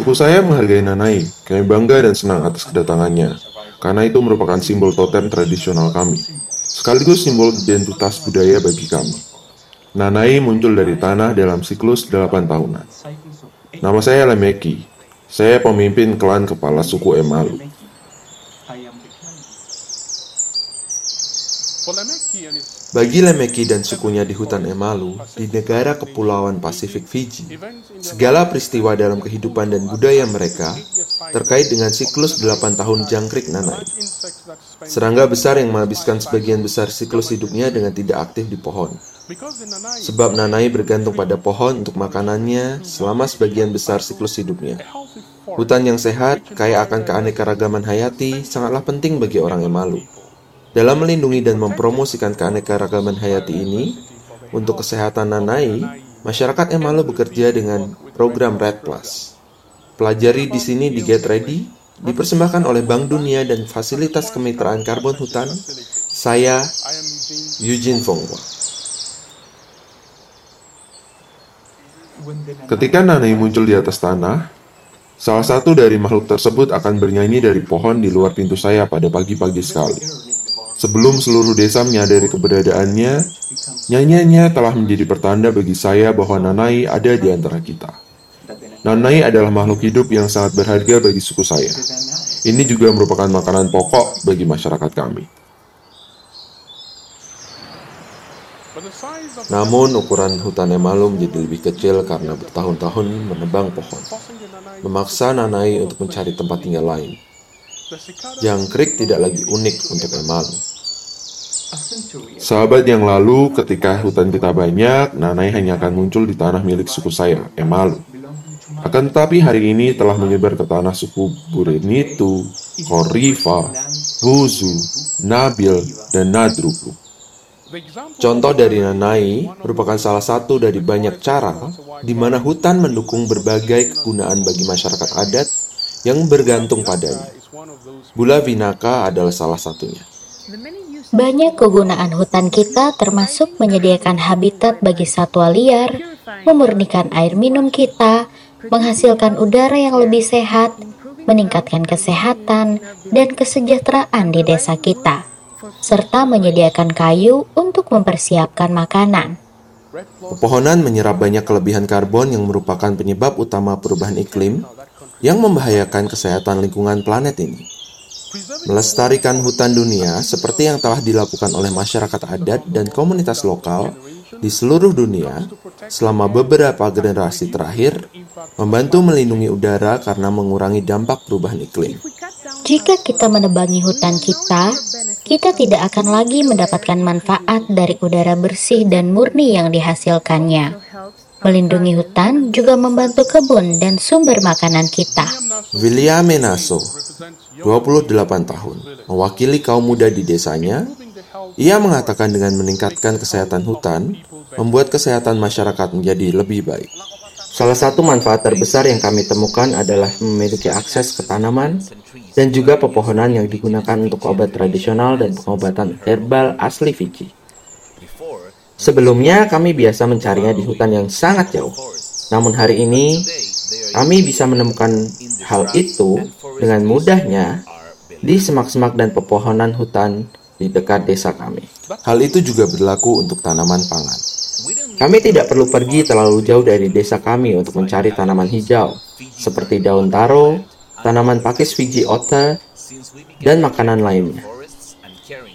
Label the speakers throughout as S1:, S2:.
S1: Suku saya menghargai Nanai. Kami bangga dan senang atas kedatangannya, karena itu merupakan simbol totem tradisional kami, sekaligus simbol identitas budaya bagi kami. Nanai muncul dari tanah dalam siklus 8 tahunan. Nama saya Lemeki. Saya pemimpin klan kepala suku Emalu. Bagi Lemeki dan sukunya di hutan Emalu, di negara kepulauan Pasifik Fiji, segala peristiwa dalam kehidupan dan budaya mereka terkait dengan siklus 8 tahun jangkrik nanai. Serangga besar yang menghabiskan sebagian besar siklus hidupnya dengan tidak aktif di pohon. Sebab nanai bergantung pada pohon untuk makanannya selama sebagian besar siklus hidupnya. Hutan yang sehat, kaya akan keanekaragaman hayati, sangatlah penting bagi orang Emalu. Dalam melindungi dan mempromosikan keanekaragaman hayati ini, untuk kesehatan nanai, masyarakat Emalu bekerja dengan program Red Plus. Pelajari di sini di Get Ready, dipersembahkan oleh Bank Dunia dan Fasilitas Kemitraan Karbon Hutan. Saya Eugene Fongwa. Ketika nanai muncul di atas tanah, salah satu dari makhluk tersebut akan bernyanyi dari pohon di luar pintu saya pada pagi-pagi sekali. Sebelum seluruh desa menyadari keberadaannya, nyanyiannya telah menjadi pertanda bagi saya bahwa Nanai ada di antara kita. Nanai adalah makhluk hidup yang sangat berharga bagi suku saya. Ini juga merupakan makanan pokok bagi masyarakat kami. Namun ukuran hutan Emalu menjadi lebih kecil karena bertahun-tahun menebang pohon, memaksa Nanai untuk mencari tempat tinggal lain. Jangkrik tidak lagi unik untuk Emalu. Sahabat yang lalu, ketika hutan kita banyak, Nanai hanya akan muncul di tanah milik suku saya, Emalu. Akan tetapi hari ini telah menyebar ke tanah suku Burenitu, Korifa, Huzu, Nabil, dan Nadruku. Contoh dari Nanai merupakan salah satu dari banyak cara di mana hutan mendukung berbagai kegunaan bagi masyarakat adat yang bergantung padanya. Bula Vinaka adalah salah satunya.
S2: Banyak kegunaan hutan kita termasuk menyediakan habitat bagi satwa liar, memurnikan air minum kita, menghasilkan udara yang lebih sehat, meningkatkan kesehatan dan kesejahteraan di desa kita, serta menyediakan kayu untuk mempersiapkan makanan.
S1: Pepohonan menyerap banyak kelebihan karbon yang merupakan penyebab utama perubahan iklim yang membahayakan kesehatan lingkungan planet ini. Melestarikan hutan dunia seperti yang telah dilakukan oleh masyarakat adat dan komunitas lokal di seluruh dunia selama beberapa generasi terakhir membantu melindungi udara karena mengurangi dampak perubahan iklim.
S2: Jika kita menebangi hutan kita, kita tidak akan lagi mendapatkan manfaat dari udara bersih dan murni yang dihasilkannya. Melindungi hutan juga membantu kebun dan sumber makanan kita.
S1: William Menaso 28 tahun, mewakili kaum muda di desanya, ia mengatakan dengan meningkatkan kesehatan hutan, membuat kesehatan masyarakat menjadi lebih baik. Salah satu manfaat terbesar yang kami temukan adalah memiliki akses ke tanaman dan juga pepohonan yang digunakan untuk obat tradisional dan pengobatan herbal asli Fiji. Sebelumnya kami biasa mencarinya di hutan yang sangat jauh. Namun hari ini kami bisa menemukan hal itu dengan mudahnya di semak-semak dan pepohonan hutan di dekat desa kami. Hal itu juga berlaku untuk tanaman pangan. Kami tidak perlu pergi terlalu jauh dari desa kami untuk mencari tanaman hijau, seperti daun taro, tanaman pakis Fiji otter, dan makanan lainnya.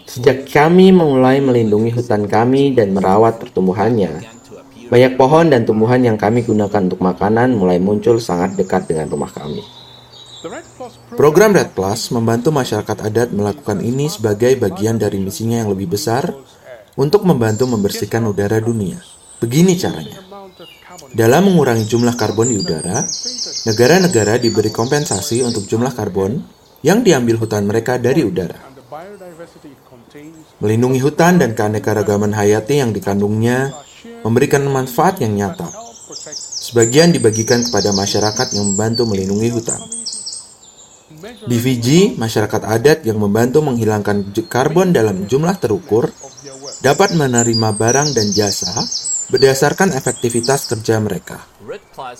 S1: Sejak kami mulai melindungi hutan kami dan merawat pertumbuhannya, banyak pohon dan tumbuhan yang kami gunakan untuk makanan mulai muncul sangat dekat dengan rumah kami. Program Red Plus membantu masyarakat adat melakukan ini sebagai bagian dari misinya yang lebih besar untuk membantu membersihkan udara dunia. Begini caranya. Dalam mengurangi jumlah karbon di udara, negara-negara diberi kompensasi untuk jumlah karbon yang diambil hutan mereka dari udara. Melindungi hutan dan keanekaragaman hayati yang dikandungnya memberikan manfaat yang nyata. Sebagian dibagikan kepada masyarakat yang membantu melindungi hutan. Di Fiji, masyarakat adat yang membantu menghilangkan karbon dalam jumlah terukur dapat menerima barang dan jasa berdasarkan efektivitas kerja mereka.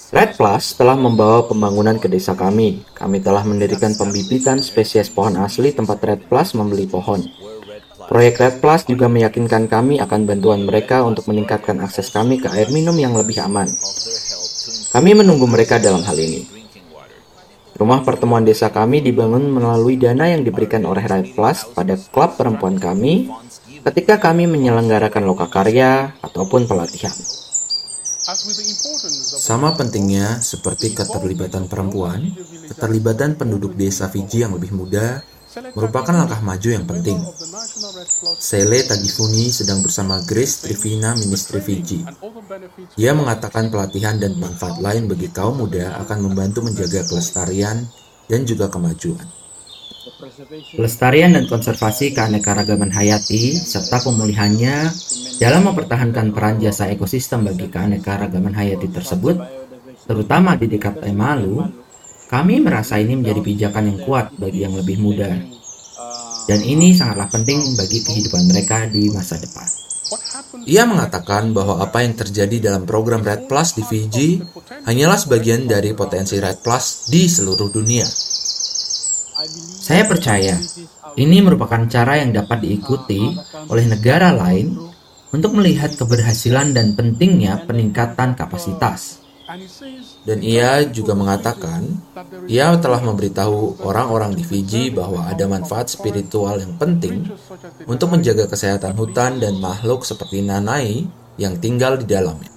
S1: Red Plus telah membawa pembangunan ke desa kami. Kami telah mendirikan pembibitan spesies pohon asli tempat Red Plus membeli pohon. Proyek Red Plus juga meyakinkan kami akan bantuan mereka untuk meningkatkan akses kami ke air minum yang lebih aman. Kami menunggu mereka dalam hal ini. Rumah pertemuan desa kami dibangun melalui dana yang diberikan oleh Red Plus pada klub perempuan kami ketika kami menyelenggarakan lokakarya ataupun pelatihan.
S3: Sama pentingnya seperti keterlibatan perempuan, keterlibatan penduduk desa Fiji yang lebih muda merupakan langkah maju yang penting. Sele Tagifuni sedang bersama Grace Trivina Ministry Fiji. Dia mengatakan pelatihan dan manfaat lain bagi kaum muda akan membantu menjaga kelestarian dan juga kemajuan.
S1: Pelestarian dan konservasi keanekaragaman hayati serta pemulihannya dalam mempertahankan peran jasa ekosistem bagi keanekaragaman hayati tersebut, terutama di dekat Taimalu, kami merasa ini menjadi pijakan yang kuat bagi yang lebih muda. Dan ini sangatlah penting bagi kehidupan mereka di masa depan.
S3: Ia mengatakan bahwa apa yang terjadi dalam program Red Plus di Fiji hanyalah sebagian dari potensi Red Plus di seluruh dunia.
S1: Saya percaya ini merupakan cara yang dapat diikuti oleh negara lain untuk melihat keberhasilan dan pentingnya peningkatan kapasitas.
S3: Dan ia juga mengatakan, ia telah memberitahu orang-orang di Fiji bahwa ada manfaat spiritual yang penting untuk menjaga kesehatan hutan dan makhluk seperti nanai yang tinggal di dalamnya.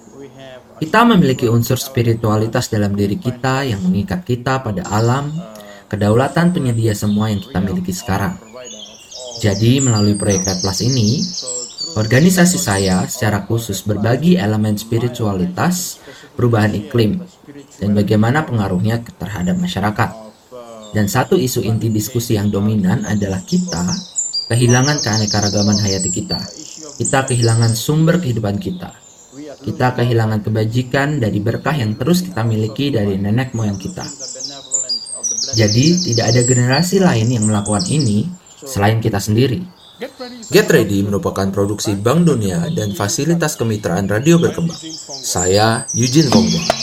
S1: Kita memiliki unsur spiritualitas dalam diri kita yang mengikat kita pada alam kedaulatan penyedia semua yang kita miliki sekarang. Jadi, melalui proyek Red ini, organisasi saya secara khusus berbagi elemen spiritualitas, perubahan iklim, dan bagaimana pengaruhnya terhadap masyarakat. Dan satu isu inti diskusi yang dominan adalah kita kehilangan keanekaragaman hayati kita. Kita kehilangan sumber kehidupan kita. Kita kehilangan kebajikan dari berkah yang terus kita miliki dari nenek moyang kita. Jadi, tidak ada generasi lain yang melakukan ini selain kita sendiri.
S3: Get Ready merupakan produksi Bank Dunia dan fasilitas kemitraan radio berkembang. Saya Eugene Kongwa.